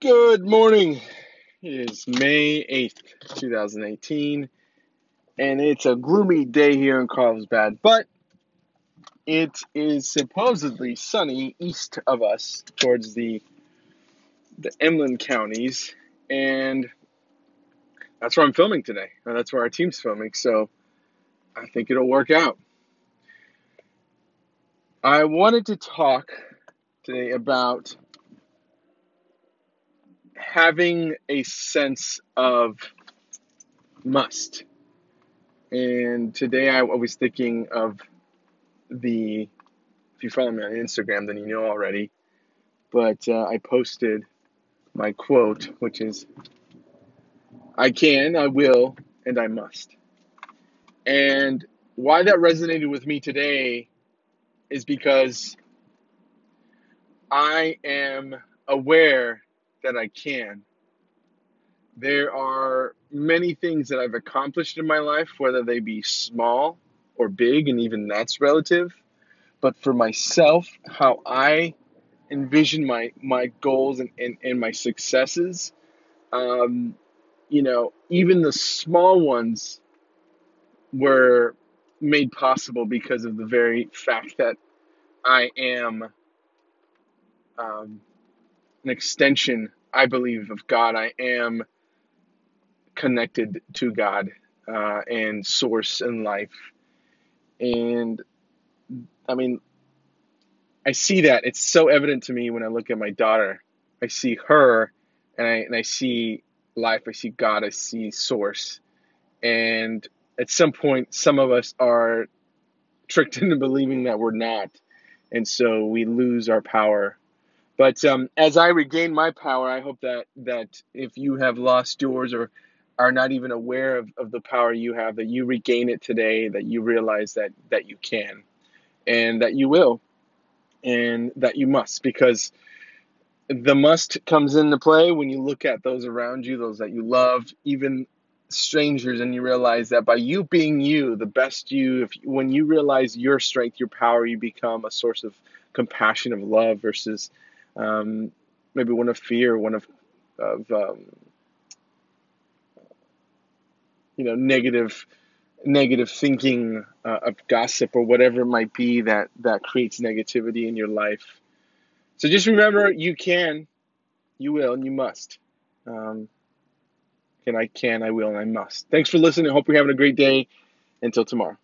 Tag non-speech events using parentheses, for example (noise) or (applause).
Good morning. It is May 8th, 2018, and it's a gloomy day here in Carlsbad, but it is supposedly sunny east of us towards the the inland counties, and that's where I'm filming today. And that's where our team's filming, so I think it'll work out. I wanted to talk today about having a sense of must. And today I was thinking of the, if you follow me on Instagram, then you know already, but uh, I posted my quote, which is, I can, I will, and I must. And why that resonated with me today is because I am aware that I can. There are many things that I've accomplished in my life, whether they be small or big, and even that's relative. But for myself, how I envision my, my goals and, and, and my successes, um, you know, even the small ones were made possible because of the very fact that I am um, an extension, I believe, of God. I am connected to God uh, and source in life. And I mean, I see that. It's so evident to me when I look at my daughter. I see her and I, and I see life, I see God, I see source. And at some point, some of us are (laughs) tricked into believing that we're not. And so we lose our power but um, as I regain my power, I hope that that if you have lost yours or are not even aware of, of the power you have, that you regain it today, that you realize that that you can, and that you will, and that you must, because the must comes into play when you look at those around you, those that you love, even strangers, and you realize that by you being you, the best you, if when you realize your strength, your power, you become a source of compassion, of love versus um, maybe one of fear, one of of um, you know negative negative thinking uh, of gossip or whatever it might be that that creates negativity in your life. So just remember, you can, you will, and you must. Um, and I can, I will, and I must. Thanks for listening. Hope you're having a great day. Until tomorrow.